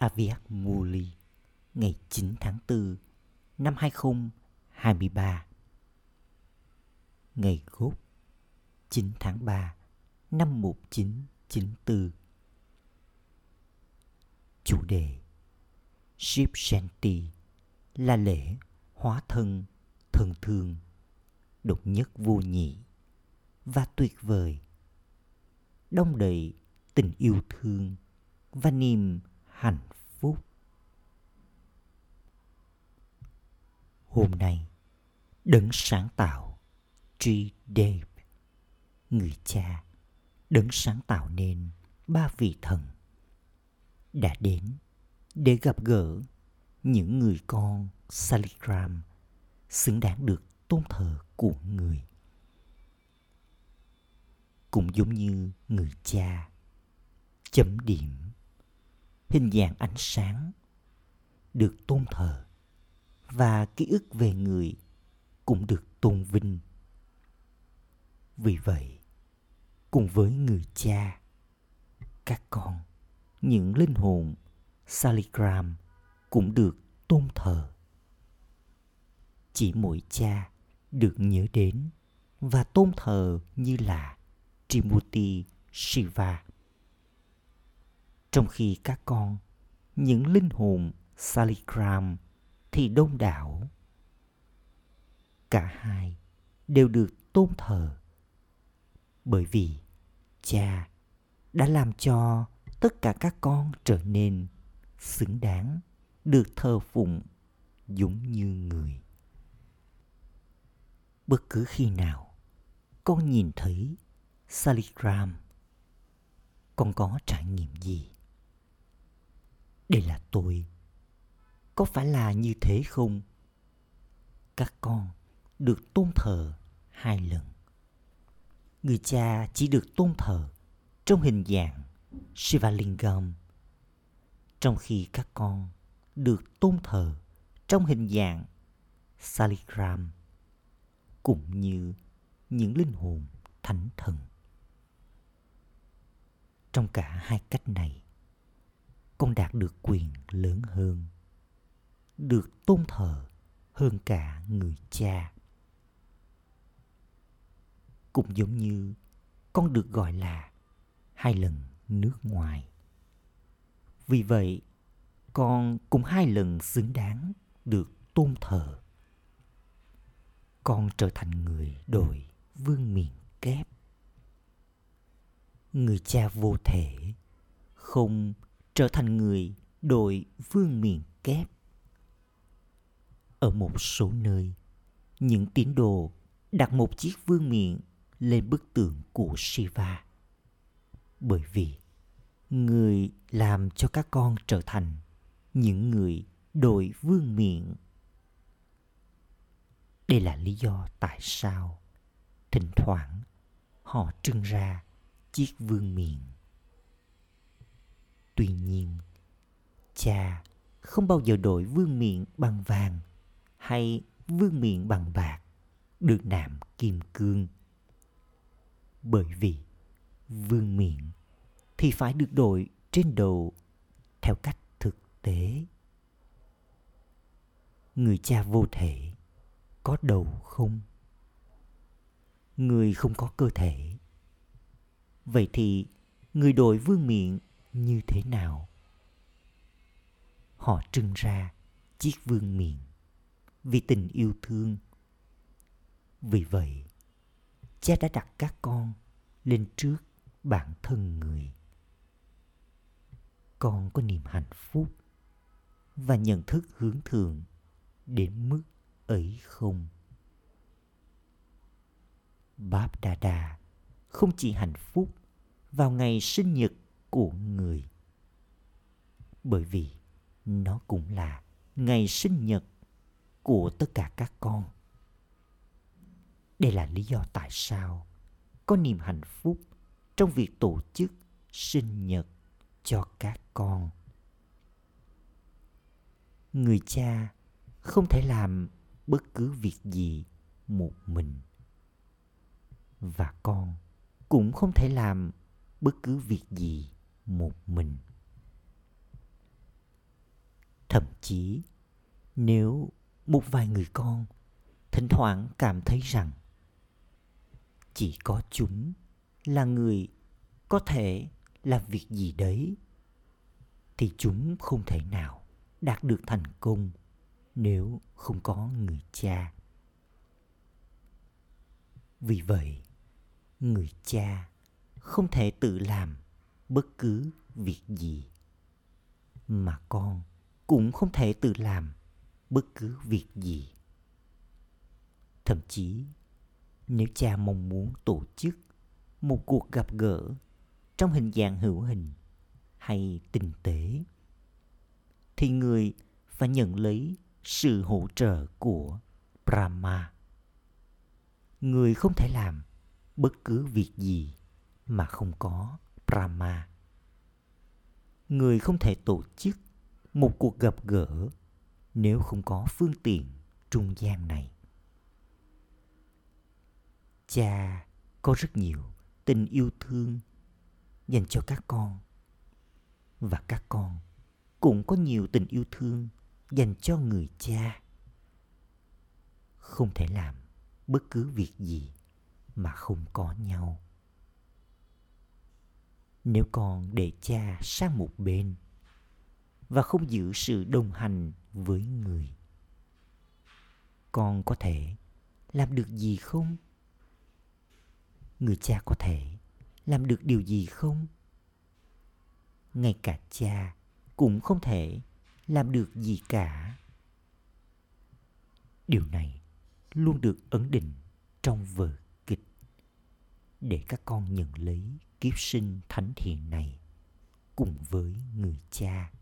Aviak Muli, ngày 9 tháng 4 năm 2023. Ngày gốc 9 tháng 3 năm 1994. Chủ đề, Ship Shanti là lễ hóa thân, thần thương, độc nhất vô nhị và tuyệt vời đông đầy tình yêu thương và niềm hạnh phúc hôm nay đấng sáng tạo G. đêm người cha đấng sáng tạo nên ba vị thần đã đến để gặp gỡ những người con Saligram xứng đáng được tôn thờ của người. Cũng giống như người cha, chấm điểm, hình dạng ánh sáng, được tôn thờ và ký ức về người cũng được tôn vinh. Vì vậy, cùng với người cha, các con, những linh hồn Saligram cũng được tôn thờ. Chỉ mỗi cha được nhớ đến và tôn thờ như là Trimurti Shiva. Trong khi các con, những linh hồn Saligram thì đông đảo. Cả hai đều được tôn thờ bởi vì cha đã làm cho tất cả các con trở nên xứng đáng được thờ phụng giống như người bất cứ khi nào con nhìn thấy saligram con có trải nghiệm gì đây là tôi. Có phải là như thế không? Các con được tôn thờ hai lần. Người cha chỉ được tôn thờ trong hình dạng Shivalingam trong khi các con được tôn thờ trong hình dạng Saligram cũng như những linh hồn thánh thần. Trong cả hai cách này, con đạt được quyền lớn hơn, được tôn thờ hơn cả người cha. Cũng giống như con được gọi là hai lần nước ngoài. Vì vậy, con cũng hai lần xứng đáng được tôn thờ. Con trở thành người đội vương miền kép. Người cha vô thể không trở thành người đội vương miền kép. Ở một số nơi, những tín đồ đặt một chiếc vương miện lên bức tượng của Shiva. Bởi vì người làm cho các con trở thành những người đội vương miện. Đây là lý do tại sao thỉnh thoảng họ trưng ra chiếc vương miện. Tuy nhiên, cha không bao giờ đổi vương miện bằng vàng hay vương miện bằng bạc được nạm kim cương. Bởi vì vương miện thì phải được đội trên đầu theo cách thực tế. Người cha vô thể có đầu không? Người không có cơ thể. Vậy thì người đội vương miện như thế nào? Họ trưng ra chiếc vương miện vì tình yêu thương. Vì vậy, cha đã đặt các con lên trước bản thân người. Con có niềm hạnh phúc và nhận thức hướng thượng đến mức ấy không? Báp đà đà không chỉ hạnh phúc vào ngày sinh nhật của người. Bởi vì nó cũng là ngày sinh nhật của tất cả các con. Đây là lý do tại sao có niềm hạnh phúc trong việc tổ chức sinh nhật cho các con. Người cha không thể làm bất cứ việc gì một mình. Và con cũng không thể làm bất cứ việc gì một mình. Thậm chí, nếu một vài người con thỉnh thoảng cảm thấy rằng chỉ có chúng là người có thể làm việc gì đấy, thì chúng không thể nào đạt được thành công nếu không có người cha. Vì vậy, người cha không thể tự làm bất cứ việc gì mà con cũng không thể tự làm bất cứ việc gì. Thậm chí, nếu cha mong muốn tổ chức một cuộc gặp gỡ trong hình dạng hữu hình hay tinh tế, thì người phải nhận lấy sự hỗ trợ của brahma. Người không thể làm bất cứ việc gì mà không có brahma. Người không thể tổ chức một cuộc gặp gỡ nếu không có phương tiện trung gian này. Cha có rất nhiều tình yêu thương dành cho các con. Và các con cũng có nhiều tình yêu thương dành cho người cha. Không thể làm bất cứ việc gì mà không có nhau nếu con để cha sang một bên và không giữ sự đồng hành với người. Con có thể làm được gì không? Người cha có thể làm được điều gì không? Ngay cả cha cũng không thể làm được gì cả. Điều này luôn được ấn định trong vở kịch để các con nhận lấy kiếp sinh thánh thiện này cùng với người cha.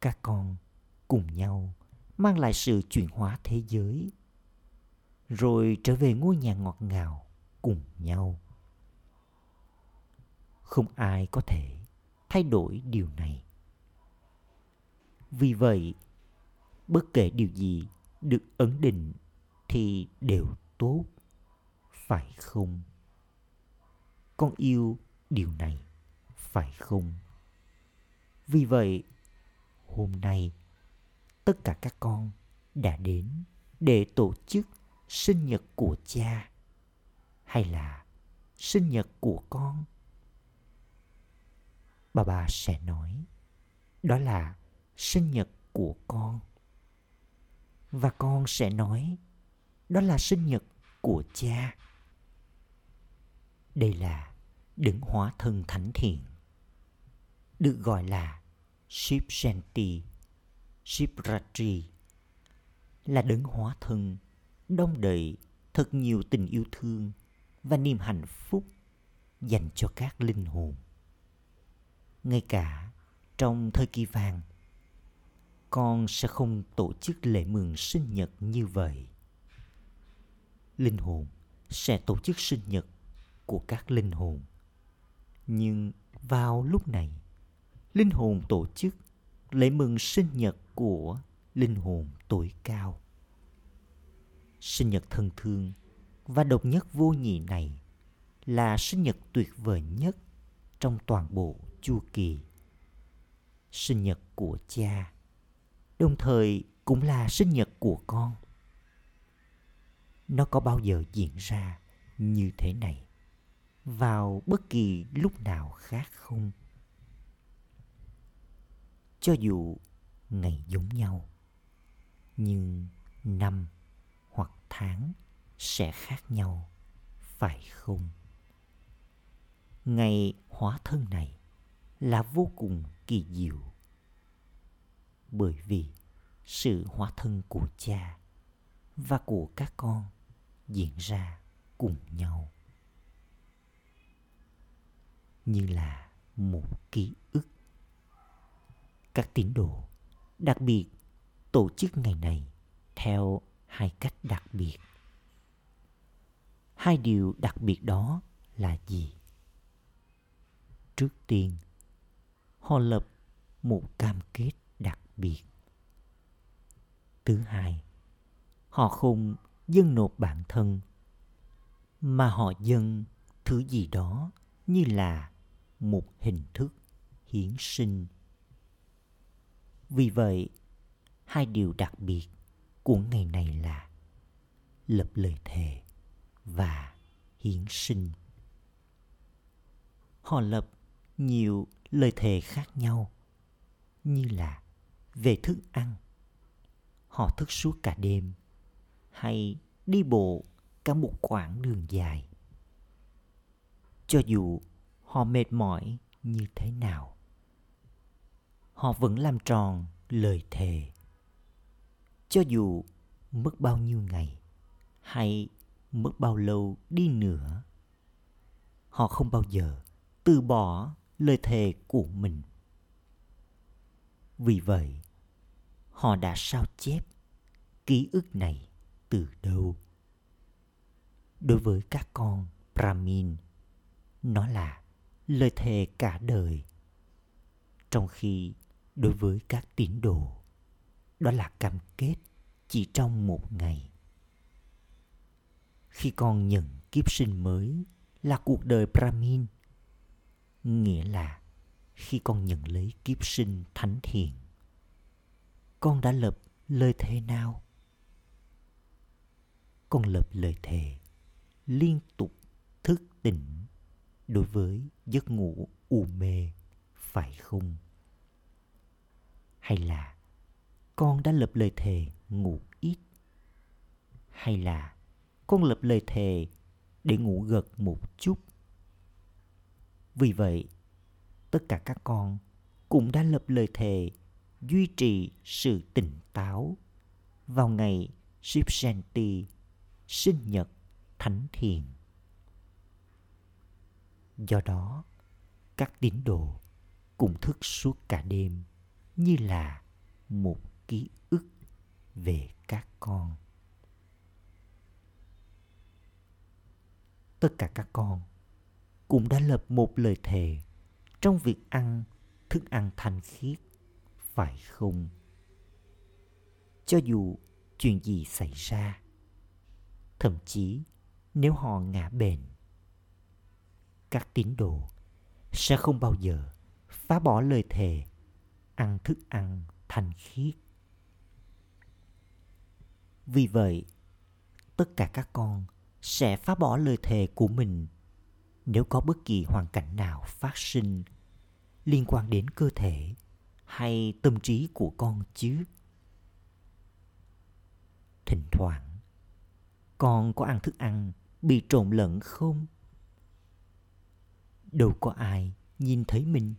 Các con cùng nhau mang lại sự chuyển hóa thế giới, rồi trở về ngôi nhà ngọt ngào cùng nhau. Không ai có thể thay đổi điều này. Vì vậy, bất kể điều gì được ấn định thì đều tốt, phải không? Con yêu điều này, phải không? Vì vậy, hôm nay, tất cả các con đã đến để tổ chức sinh nhật của cha, hay là sinh nhật của con? Bà bà sẽ nói, đó là sinh nhật của con. Và con sẽ nói, đó là sinh nhật của cha đây là đấng hóa thân thánh thiện, được gọi là Shiv Shanti Shivratri là đấng hóa thân đông đầy thật nhiều tình yêu thương và niềm hạnh phúc dành cho các linh hồn. Ngay cả trong thời kỳ vàng, con sẽ không tổ chức lễ mừng sinh nhật như vậy. Linh hồn sẽ tổ chức sinh nhật của các linh hồn. Nhưng vào lúc này, linh hồn tổ chức lễ mừng sinh nhật của linh hồn tối cao. Sinh nhật thân thương và độc nhất vô nhị này là sinh nhật tuyệt vời nhất trong toàn bộ chu kỳ. Sinh nhật của cha, đồng thời cũng là sinh nhật của con. Nó có bao giờ diễn ra như thế này? Vào bất kỳ lúc nào khác không? Cho dù ngày giống nhau, nhưng năm hoặc tháng sẽ khác nhau, phải không? Ngày hóa thân này là vô cùng kỳ diệu, bởi vì sự hóa thân của cha và của các con diễn ra cùng nhau như là một ký ức. Các tín đồ đặc biệt tổ chức ngày này theo hai cách đặc biệt. Hai điều đặc biệt đó là gì? Trước tiên, họ lập một cam kết đặc biệt. Thứ hai, họ không dâng nộp bản thân, mà họ dâng thứ gì đó như là một hình thức hiến sinh Vì vậy, hai điều đặc biệt của ngày này là lập lời thề và hiến sinh. Họ lập nhiều lời thề khác nhau như là về thức ăn họ thức suốt cả đêm hay đi bộ cả một quãng đường dài cho dù họ mệt mỏi như thế nào? Họ vẫn làm tròn lời thề. Cho dù mất bao nhiêu ngày hay mất bao lâu đi nữa, họ không bao giờ từ bỏ lời thề của mình. Vì vậy, họ đã sao chép ký ức này từ đâu? Đối với các con brahmin, nó là lời thề cả đời. Trong khi đối với các tín đồ, đó là cam kết chỉ trong một ngày. Khi con nhận kiếp sinh mới là cuộc đời brahmin, nghĩa là khi con nhận lấy kiếp sinh thánh thiện, con đã lập lời thề nào? Con lập lời thề liên tục thức tỉnh đối với giấc ngủ u mê phải không? Hay là con đã lập lời thề ngủ ít? Hay là con lập lời thề để ngủ gật một chút? Vì vậy tất cả các con cũng đã lập lời thề duy trì sự tỉnh táo vào ngày Shiv Shanti, sinh nhật thánh thiền. Do đó, các tín đồ cũng thức suốt cả đêm như là một ký ức về các con. Tất cả các con cũng đã lập một lời thề trong việc ăn thức ăn thanh khiết phải không cho dù chuyện gì xảy ra thậm chí nếu họ ngã bệnh các tín đồ, sẽ không bao giờ phá bỏ lời thề, ăn thức ăn thanh khiết. Vì vậy, tất cả các con sẽ phá bỏ lời thề của mình. Nếu có bất kỳ hoàn cảnh nào phát sinh liên quan đến cơ thể hay tâm trí của con chứ? Thỉnh thoảng, con có ăn thức ăn bị trộn lẫn không? Đâu có ai nhìn thấy mình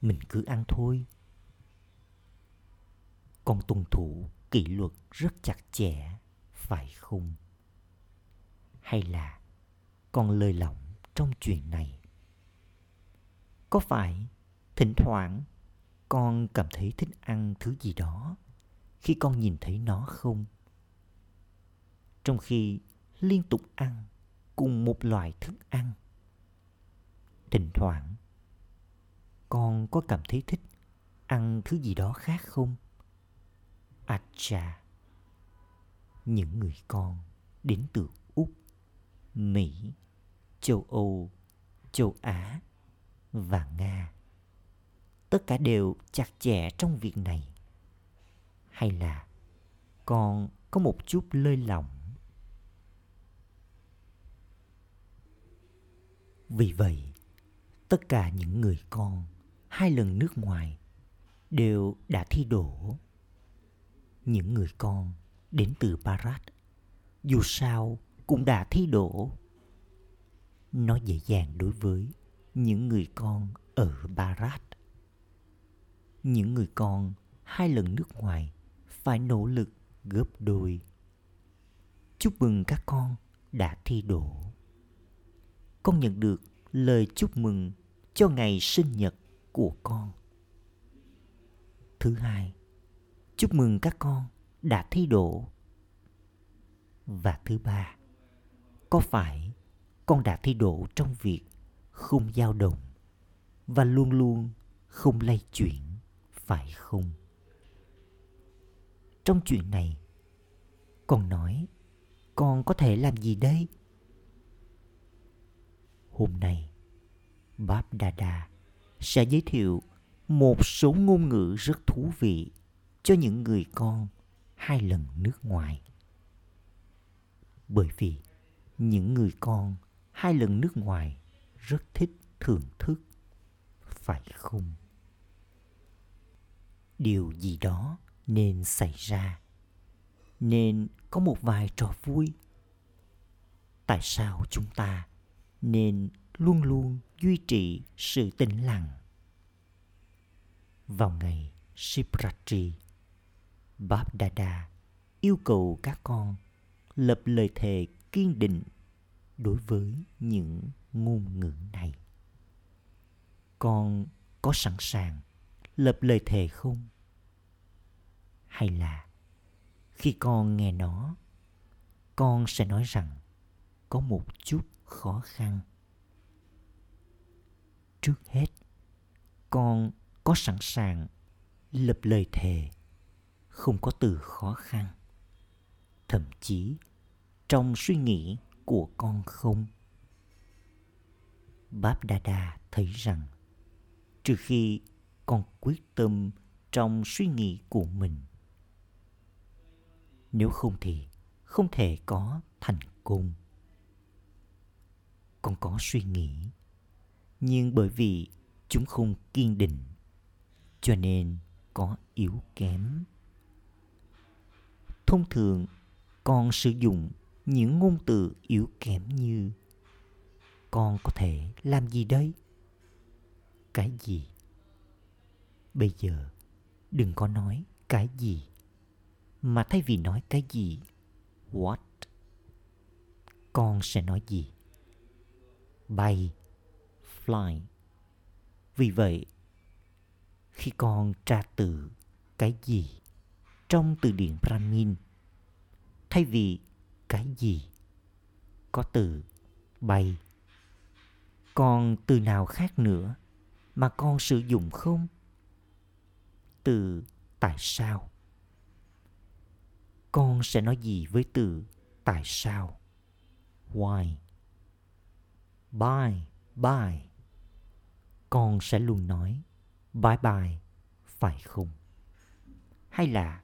mình cứ ăn thôi. Con tuân thủ kỷ luật rất chặt chẽ, phải không? Hay là con lơi lỏng trong chuyện này? Có phải thỉnh thoảng con cảm thấy thích ăn thứ gì đó khi con nhìn thấy nó không? Trong khi liên tục ăn cùng một loại thức ăn thỉnh thoảng. Con có cảm thấy thích ăn thứ gì đó khác không? À chà những người con đến từ úc, mỹ, châu âu, châu á và nga. Tất cả đều chặt chẽ trong việc này. Hay là con có một chút lơi lỏng? Vì vậy tất cả những người con, hai lần nước ngoài, đều đã thi đổ những người con đến từ Barat, dù sao cũng đã thi đổ nó dễ dàng đối với những người con ở Barat những người con hai lần nước ngoài phải nỗ lực gấp đôi. Chúc mừng các con đã thi đỗ. Con nhận được lời chúc mừng cho ngày sinh nhật của con. Thứ hai, chúc mừng các con đã thi đỗ. Và thứ ba, có phải con đã thi đỗ trong việc không dao động và luôn luôn không lay chuyển phải không trong chuyện này con nói con có thể làm gì đây hôm nay báp đà đà sẽ giới thiệu một số ngôn ngữ rất thú vị cho những người con hai lần nước ngoài. Bởi vì những người con hai lần nước ngoài rất thích thưởng thức, phải không? Điều gì đó nên xảy ra, nên có một vài trò vui. Tại sao chúng ta nên luôn luôn duy trì sự tĩnh lặng vào ngày Shivratri, Bab Dada yêu cầu các con lập lời thề kiên định đối với những ngôn ngữ này. Con có sẵn sàng lập lời thề không? Hay là khi con nghe nó, con sẽ nói rằng có một chút khó khăn. Trước hết, con có sẵn sàng lập lời thề không có từ khó khăn. Thậm chí trong suy nghĩ của con không? Báp đa thấy rằng trừ khi con quyết tâm trong suy nghĩ của mình nếu không thì không thể có thành công. Con có suy nghĩ nhưng bởi vì chúng không kiên định, cho nên có yếu kém. Thông thường, con sử dụng những ngôn từ yếu kém như, con có thể làm gì đây? Cái gì? Bây giờ, đừng có nói cái gì mà thay vì nói cái gì what con sẽ nói gì? Bay fly. Vì vậy, khi con tra từ cái gì trong từ điển Brahmin, thay vì cái gì có từ bay, còn từ nào khác nữa mà con sử dụng không? Từ tại sao? Con sẽ nói gì với từ tại sao? Why? Bye bye con sẽ luôn nói, bye bye, phải không? Hay là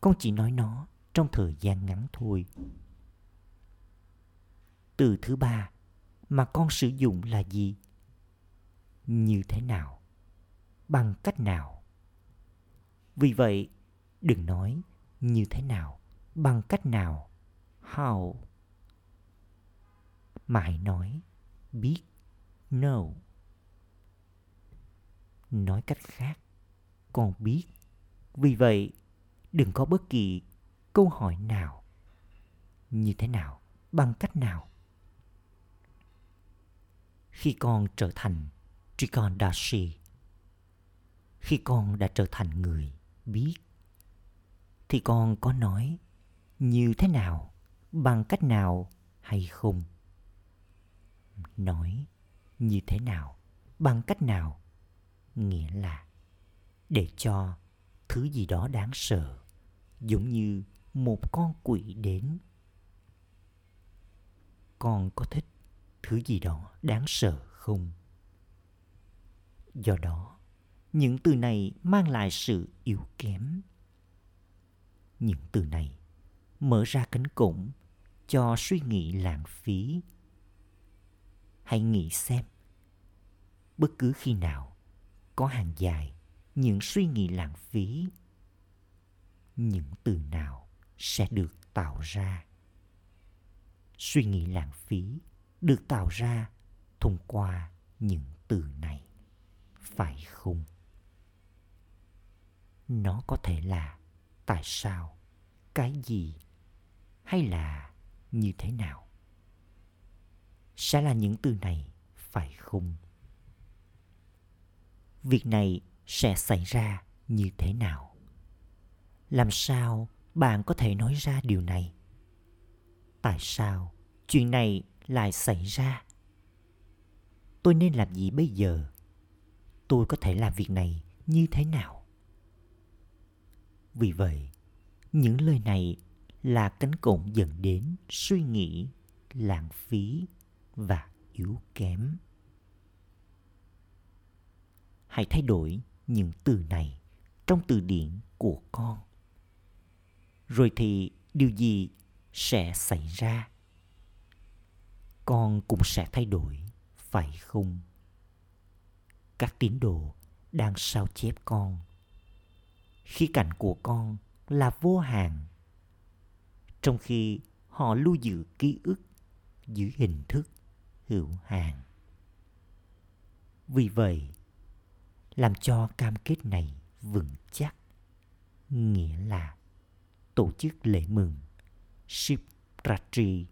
con chỉ nói nó trong thời gian ngắn thôi? Từ thứ ba, mà con sử dụng là gì? Như thế nào? Bằng cách nào? Vì vậy, đừng nói như thế nào, bằng cách nào? How? Mà hãy nói biết know nói cách khác, con biết. Vì vậy, đừng có bất kỳ câu hỏi nào. Như thế nào? Bằng cách nào? Khi con trở thành Trikondashi, khi con đã trở thành người biết, thì con có nói như thế nào, bằng cách nào hay không? Nói như thế nào? Bằng cách nào? Nghĩa là để cho thứ gì đó đáng sợ, giống như một con quỷ đến. Con có thích thứ gì đó đáng sợ không? Do đó, những từ này mang lại sự yếu kém. Những từ này mở ra cánh cổng cho suy nghĩ lãng phí. Hãy nghĩ xem, bất cứ khi nào có hàng dài, những suy nghĩ lãng phí. Những từ nào sẽ được tạo ra? Suy nghĩ lãng phí được tạo ra thông qua những từ này, phải không? Nó có thể là tại sao, cái gì, hay là như thế nào? Sẽ là những từ này, phải không? Việc này sẽ xảy ra như thế nào? Làm sao bạn có thể nói ra điều này? Tại sao chuyện này lại xảy ra? Tôi nên làm gì bây giờ? Tôi có thể làm việc này như thế nào? Vì vậy, những lời này là cánh cổng dẫn đến suy nghĩ, lãng phí và yếu kém hãy thay đổi những từ này trong từ điển của con. Rồi thì điều gì sẽ xảy ra? Con cũng sẽ thay đổi, phải không? Các tín đồ đang sao chép con. Khi cảnh của con là vô hạn. Trong khi họ lưu giữ ký ức dưới hình thức hữu hạn. Vì vậy làm cho cam kết này vững chắc nghĩa là tổ chức lễ mừng Ship Ratri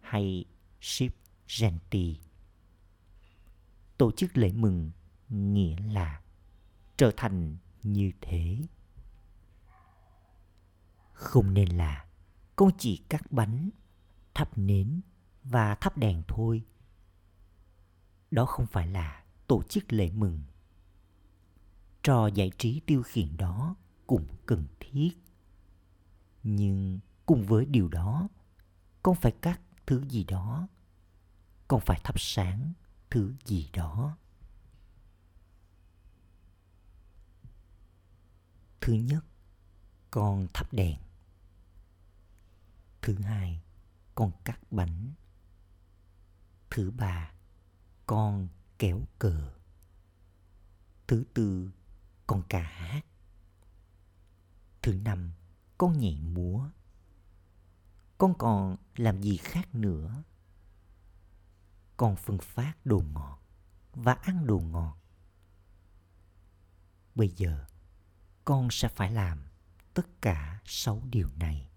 hay Ship Genti. Tổ chức lễ mừng nghĩa là trở thành như thế. Không nên là con chỉ cắt bánh, thắp nến và thắp đèn thôi. Đó không phải là tổ chức lễ mừng. Trò giải trí tiêu khiển đó cũng cần thiết. Nhưng cùng với điều đó, con phải cắt thứ gì đó. Con phải thắp sáng thứ gì đó. Thứ nhất, con thắp đèn. Thứ hai, con cắt bánh. Thứ ba, con kéo cờ. Thứ tư, con ca hát. Thứ năm, con nhảy múa. Con còn làm gì khác nữa? Con phân phát đồ ngọt và ăn đồ ngọt. Bây giờ, con sẽ phải làm tất cả sáu điều này.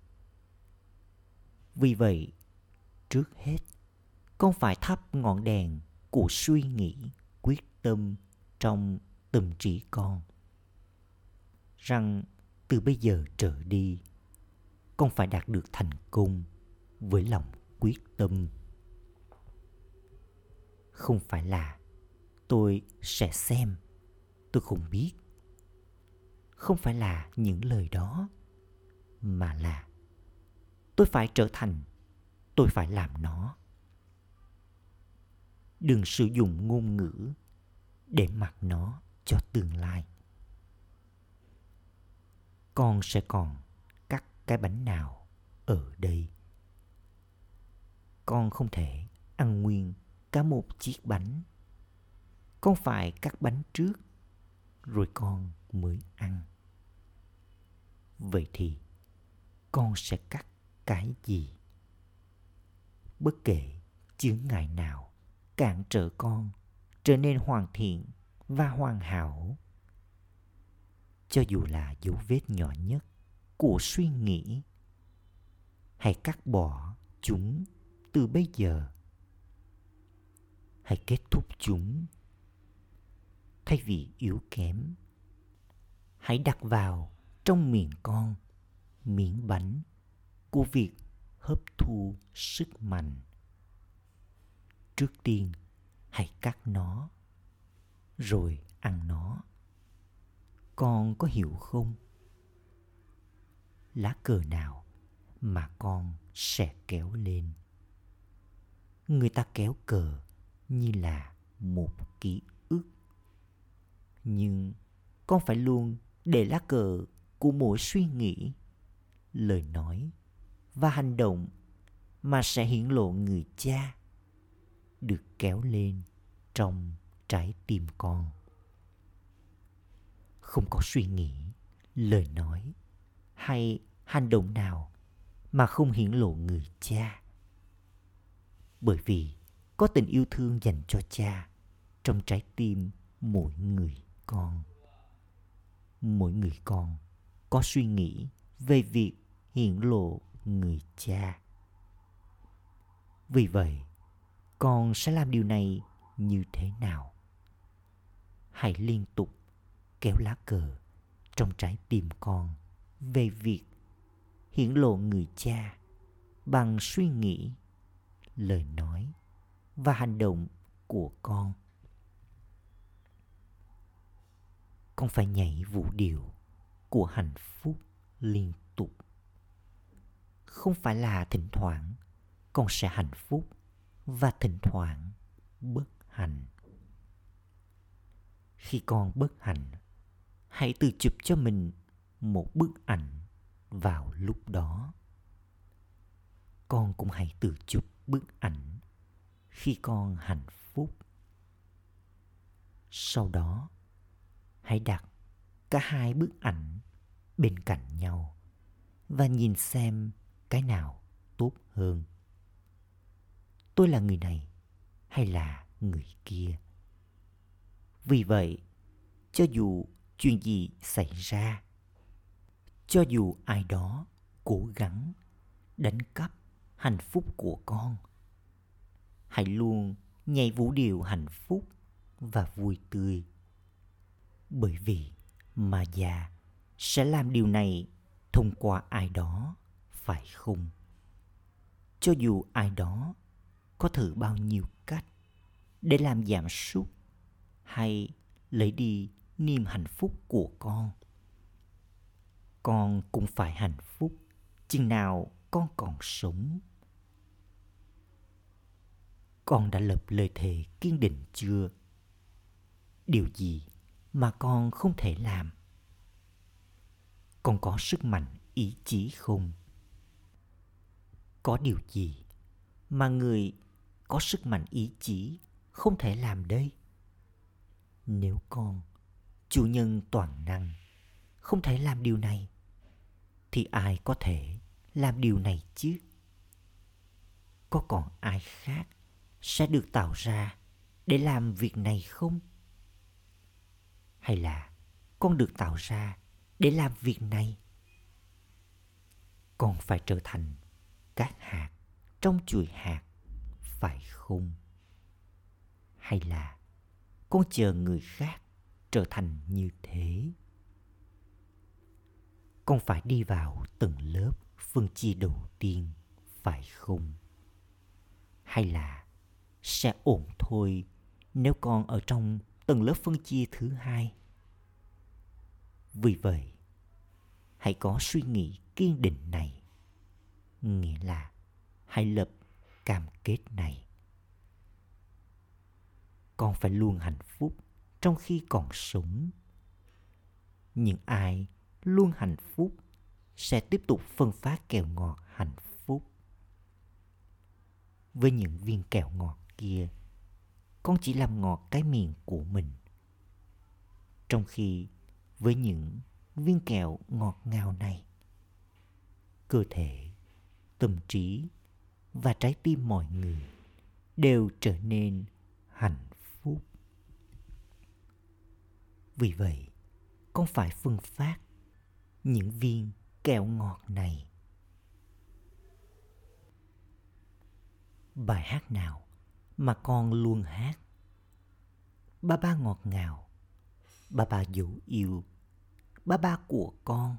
Vì vậy, trước hết, con phải thắp ngọn đèn của suy nghĩ, quyết tâm trong tâm trí con. Rằng từ bây giờ trở đi, con phải đạt được thành công với lòng quyết tâm. Không phải là tôi sẽ xem, tôi không biết. Không phải là những lời đó mà là tôi phải trở thành tôi phải làm nó. Đừng sử dụng ngôn ngữ để mặc nó cho tương lai con sẽ còn cắt cái bánh nào ở đây? Con không thể ăn nguyên cả một chiếc bánh. Con phải cắt bánh trước, rồi con mới ăn. Vậy thì con sẽ cắt cái gì? Bất kể chướng ngại nào cản trở con trở nên hoàn thiện và hoàn hảo cho dù là dấu vết nhỏ nhất của suy nghĩ hãy cắt bỏ chúng từ bây giờ hãy kết thúc chúng thay vì yếu kém, hãy đặt vào trong miệng con miếng bánh của việc hấp thu sức mạnh. Trước tiên, hãy cắt nó, rồi ăn nó con có hiểu không? Lá cờ nào mà con sẽ kéo lên? Người ta kéo cờ như là một ký ức. Nhưng con phải luôn để lá cờ của mỗi suy nghĩ, lời nói và hành động mà sẽ hiển lộ người cha được kéo lên trong trái tim con không có suy nghĩ, lời nói hay hành động nào mà không hiển lộ người cha. Bởi vì có tình yêu thương dành cho cha, trong trái tim mỗi người con. Mỗi người con có suy nghĩ về việc hiển lộ người cha. Vì vậy, con sẽ làm điều này như thế nào? Hãy liên tục kéo lá cờ trong trái tim con về việc hiển lộ người cha bằng suy nghĩ, lời nói và hành động của con. Con phải nhảy vũ điệu của hạnh phúc liên tục. Không phải là thỉnh thoảng con sẽ hạnh phúc và thỉnh thoảng bất hạnh. Khi con bất hạnh hãy tự chụp cho mình một bức ảnh vào lúc đó. Con cũng hãy tự chụp bức ảnh khi con hạnh phúc. Sau đó, hãy đặt cả hai bức ảnh bên cạnh nhau và nhìn xem cái nào tốt hơn. Tôi là người này hay là người kia? Vì vậy, cho dù chuyện gì xảy ra? Cho dù ai đó cố gắng đánh cắp hạnh phúc của con, hãy luôn nhảy vũ điệu hạnh phúc và vui tươi. Bởi vì mà già sẽ làm điều này thông qua ai đó, phải không? Cho dù ai đó có thử bao nhiêu cách để làm giảm sút hay lấy đi niềm hạnh phúc của con. Con cũng phải hạnh phúc, chừng nào con còn sống. Con đã lập lời thề kiên định chưa? Điều gì mà con không thể làm? Con có sức mạnh, ý chí không? Có điều gì mà người có sức mạnh, ý chí không thể làm đây? Nếu con chủ nhân toàn năng, không thể làm điều này. Thì ai có thể làm điều này chứ? Có còn ai khác sẽ được tạo ra để làm việc này không? Hay là con được tạo ra để làm việc này? Con phải trở thành các hạt trong chuỗi hạt, phải không? Hay là con chờ người khác trở thành như thế. Con phải đi vào từng lớp phân chia đầu tiên, phải không? Hay là sẽ ổn thôi nếu con ở trong tầng lớp phân chia thứ hai? Vì vậy, hãy có suy nghĩ kiên định này. Nghĩa là hãy lập cam kết này. Con phải luôn hạnh phúc trong khi còn sống. Những ai luôn hạnh phúc sẽ tiếp tục phân phát kẹo ngọt hạnh phúc. Với những viên kẹo ngọt kia, con chỉ làm ngọt cái miệng của mình. Trong khi với những viên kẹo ngọt ngào này, cơ thể, tâm trí và trái tim mọi người đều trở nên hạnh phúc vì vậy, con phải phân phát những viên kẹo ngọt này. Bài hát nào mà con luôn hát? Ba ba ngọt ngào, ba ba dấu yêu, ba ba của con.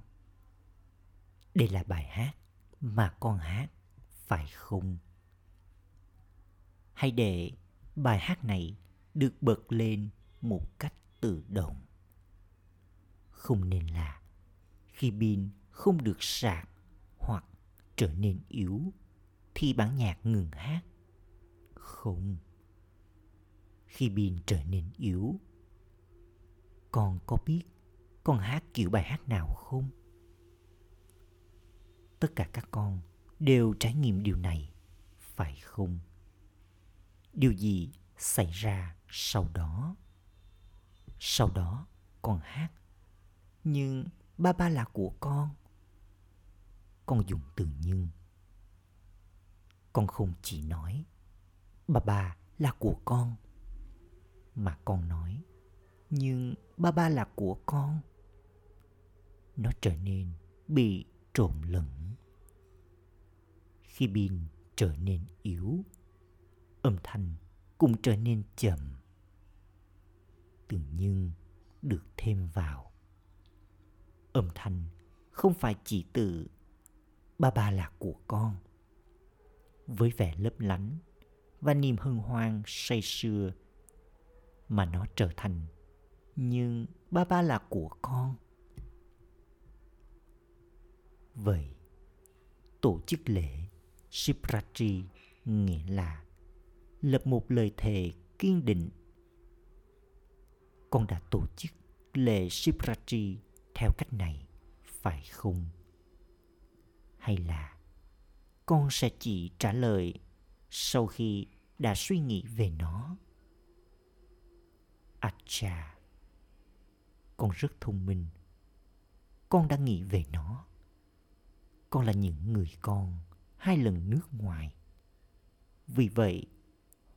Đây là bài hát mà con hát, phải không? Hãy để bài hát này được bật lên một cách tự động không nên là, khi pin không được sạc hoặc trở nên yếu thì bản nhạc ngừng hát. Không. Khi pin trở nên yếu con có biết con hát kiểu bài hát nào không? Tất cả các con đều trải nghiệm điều này, phải không? Điều gì xảy ra sau đó? Sau đó con hát nhưng ba ba là của con. Con dùng từ nhưng. Con không chỉ nói, ba ba là của con, mà con nói, nhưng ba ba là của con. Nó trở nên bị trộn lẫn. Khi pin trở nên yếu, âm thanh cũng trở nên chậm. Từ nhưng được thêm vào âm thanh, không phải chỉ từ ba ba là của con với vẻ lấp lánh và niềm hân hoan say sưa, mà nó trở thành nhưng ba ba là của con vậy, tổ chức lễ Shivratri nghĩa là lập một lời thề kiên định. Con đã tổ chức lễ Shivratri theo cách này, phải không? Hay là con sẽ chỉ trả lời sau khi đã suy nghĩ về nó? À Acha, con rất thông minh. Con đã nghĩ về nó. Con là những người con hai lần nước ngoài. Vì vậy,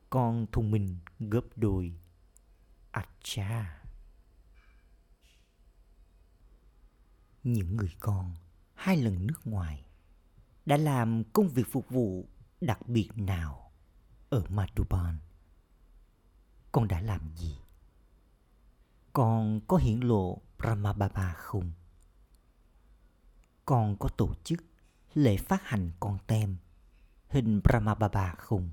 con thông minh gấp đôi. À Acha. Những người con hai lần nước ngoài đã làm công việc phục vụ đặc biệt nào ở Madhuban? Con đã làm gì? Con có hiển lộ Brahmababa không? Con có tổ chức lễ phát hành con tem hình Brahmababa không?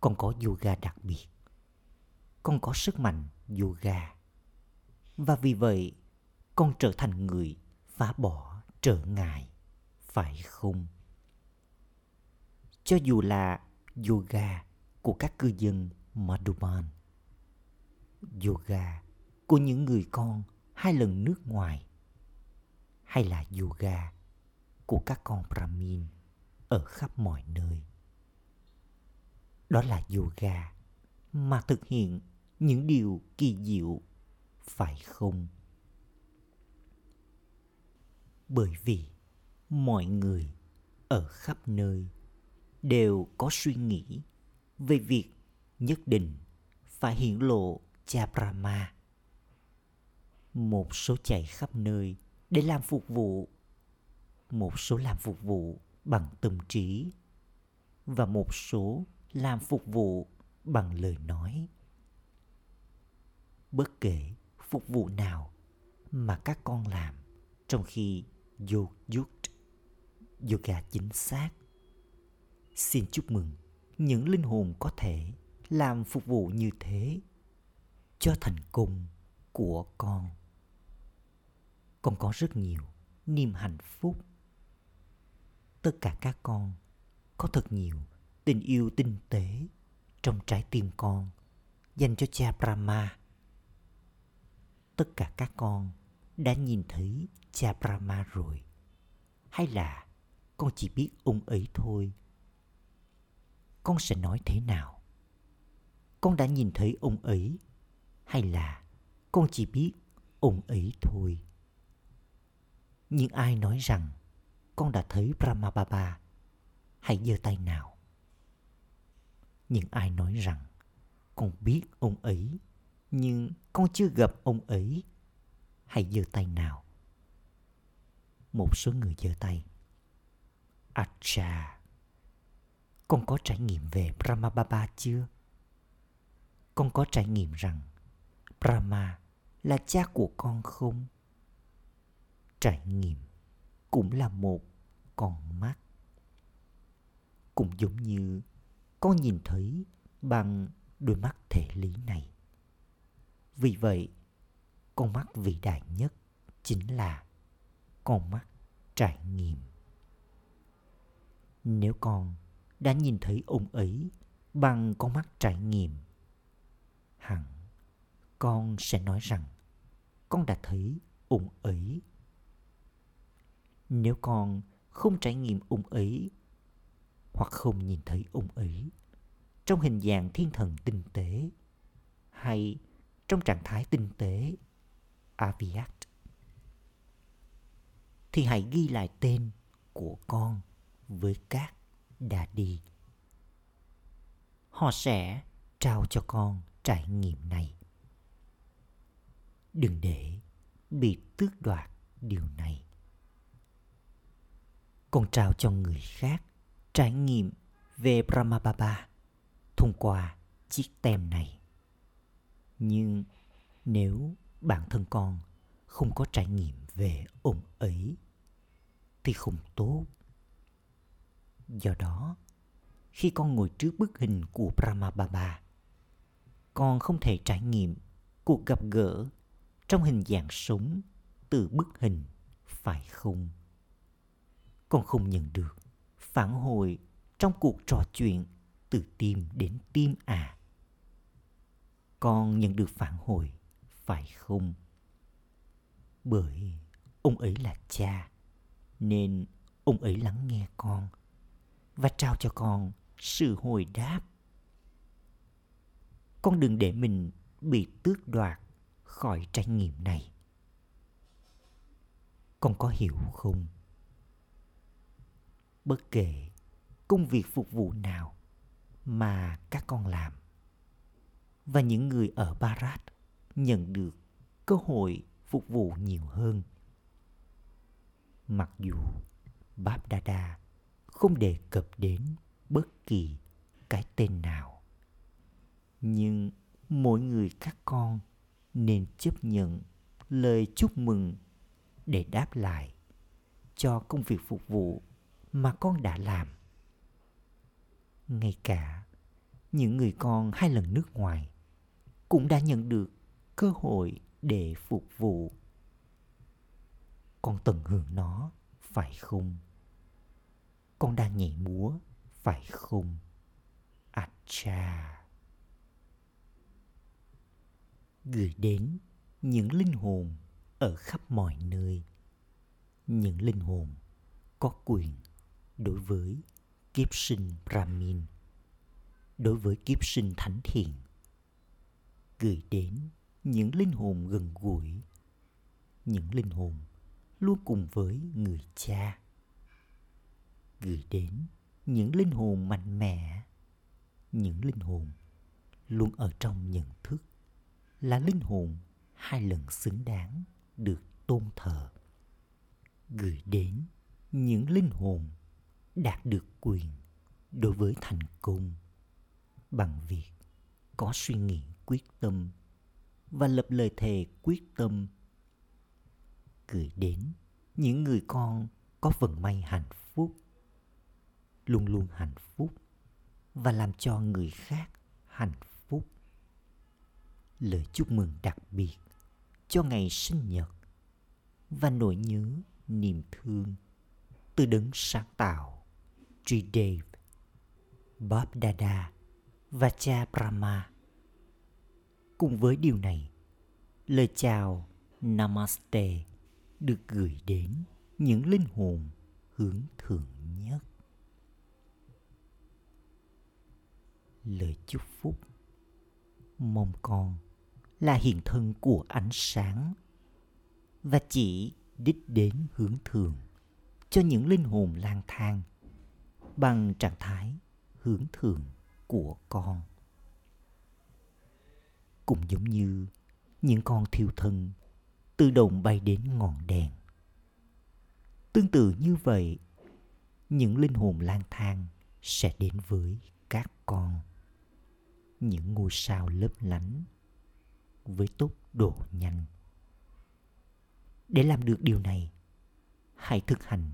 Con có yoga đặc biệt. Con có sức mạnh yoga. Và vì vậy, con trở thành người phá bỏ trở ngại, phải không? Cho dù là yoga của các cư dân Madhuban, yoga của những người con hai lần nước ngoài, hay là yoga của các con Brahmin ở khắp mọi nơi. Đó là yoga mà thực hiện những điều kỳ diệu, phải không? Bởi vì mọi người ở khắp nơi đều có suy nghĩ về việc nhất định phải hiển lộ cha Brahma. Một số chạy khắp nơi để làm phục vụ, một số làm phục vụ bằng tâm trí và một số làm phục vụ bằng lời nói bất kể phục vụ nào mà các con làm trong khi yoga yoga chính xác. Xin chúc mừng những linh hồn có thể làm phục vụ như thế cho thành công của con. Con có rất nhiều niềm hạnh phúc. Tất cả các con có thật nhiều tình yêu tinh tế trong trái tim con dành cho cha Brahma. Tất cả các con đã nhìn thấy cha Brahma rồi. Hay là con chỉ biết ông ấy thôi? Con sẽ nói thế nào? Con đã nhìn thấy ông ấy hay là con chỉ biết ông ấy thôi? Nhưng ai nói rằng con đã thấy Brahma Baba. Hãy giơ tay nào. Nhưng ai nói rằng con biết ông ấy, nhưng con chưa gặp ông ấy. Hãy giơ tay nào. Một số người giơ tay. Acha, con có trải nghiệm về Brahma Baba chưa? Con có trải nghiệm rằng Brahma là cha của con không? Trải nghiệm cũng là một con mắt cũng giống như con nhìn thấy bằng đôi mắt thể lý này vì vậy con mắt vĩ đại nhất chính là con mắt trải nghiệm. Nếu con đã nhìn thấy ông ấy bằng con mắt trải nghiệm, hẳn con sẽ nói rằng con đã thấy ông ấy. Nếu con không trải nghiệm ông ấy hoặc không nhìn thấy ông ấy trong hình dạng thiên thần tinh tế hay trong trạng thái tinh tế, Aviat thì hãy ghi lại tên của con với các đà đi. Họ sẽ trao cho con trải nghiệm này. Đừng để bị tước đoạt điều này con trao cho người khác trải nghiệm về Brahmababa thông qua chiếc tem này. Nhưng nếu bản thân con không có trải nghiệm về ông ấy thì không tốt. Do đó, khi con ngồi trước bức hình của Brahma Baba, con không thể trải nghiệm cuộc gặp gỡ trong hình dạng sống từ bức hình, phải không? con không nhận được phản hồi trong cuộc trò chuyện từ tim đến tim à con nhận được phản hồi phải không bởi ông ấy là cha, nên ông ấy lắng nghe con và trao cho con sự hồi đáp. Con đừng để mình bị tước đoạt khỏi trải nghiệm này. Con có hiểu không? Bất kể công việc phục vụ nào mà các con làm, và những người ở barat nhận được cơ hội phục vụ nhiều hơn. Mặc dù báp đa không đề cập đến bất kỳ cái tên nào, nhưng mỗi người các con nên chấp nhận lời chúc mừng để đáp lại cho công việc phục vụ mà con đã làm. Ngay cả những người con hai lần nước ngoài cũng đã nhận được cơ hội để phục vụ. Con tận hưởng nó, phải không? Con đang nhảy múa, phải không? À cha gửi đến những linh hồn ở khắp mọi nơi. Những linh hồn có quyền đối với kiếp sinh brahmin, đối với kiếp sinh thánh thiện. Gửi đến những linh hồn gần gũi, những linh hồn luôn cùng với người cha, gửi đến những linh hồn mạnh mẽ, những linh hồn luôn ở trong nhận thức, là linh hồn hai lần xứng đáng được tôn thờ, gửi đến những linh hồn đạt được quyền đối với thành công bằng việc có suy nghĩ quyết tâm và lập lời thề quyết tâm gửi đến những người con có vận may hạnh phúc luôn luôn hạnh phúc và làm cho người khác hạnh phúc lời chúc mừng đặc biệt cho ngày sinh nhật và nỗi nhớ niềm thương từ đấng sáng tạo Tridev, Bob Dada và cha Brahma. Cùng với điều này, lời chào Namaste được gửi đến những linh hồn hướng thượng nhất. Lời chúc phúc Mong con là hiện thân của ánh sáng và chỉ đích đến hướng thường cho những linh hồn lang thang bằng trạng thái hướng thường của con cũng giống như những con thiêu thân tự động bay đến ngọn đèn. Tương tự như vậy, những linh hồn lang thang sẽ đến với các con. Những ngôi sao lấp lánh với tốc độ nhanh. Để làm được điều này, hãy thực hành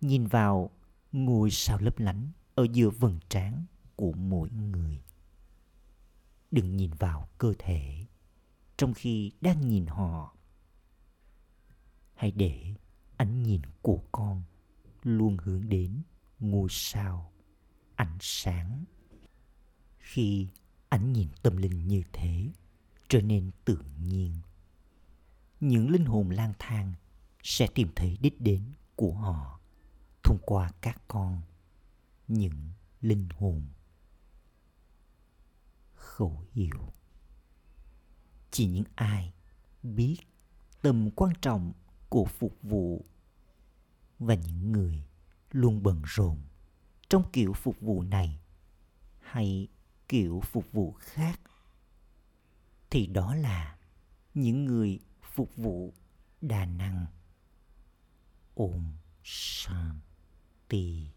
nhìn vào ngôi sao lấp lánh ở giữa vầng trán của mỗi người đừng nhìn vào cơ thể, trong khi đang nhìn họ. Hãy để ánh nhìn của con luôn hướng đến ngôi sao, ánh sáng. Khi ánh nhìn tâm linh như thế, trở nên tự nhiên. Những linh hồn lang thang sẽ tìm thấy đích đến của họ thông qua các con, những linh hồn khẩu hiệu chỉ những ai biết tầm quan trọng của phục vụ và những người luôn bận rộn trong kiểu phục vụ này hay kiểu phục vụ khác, thì đó là những người phục vụ đa năng. Ôm shanti.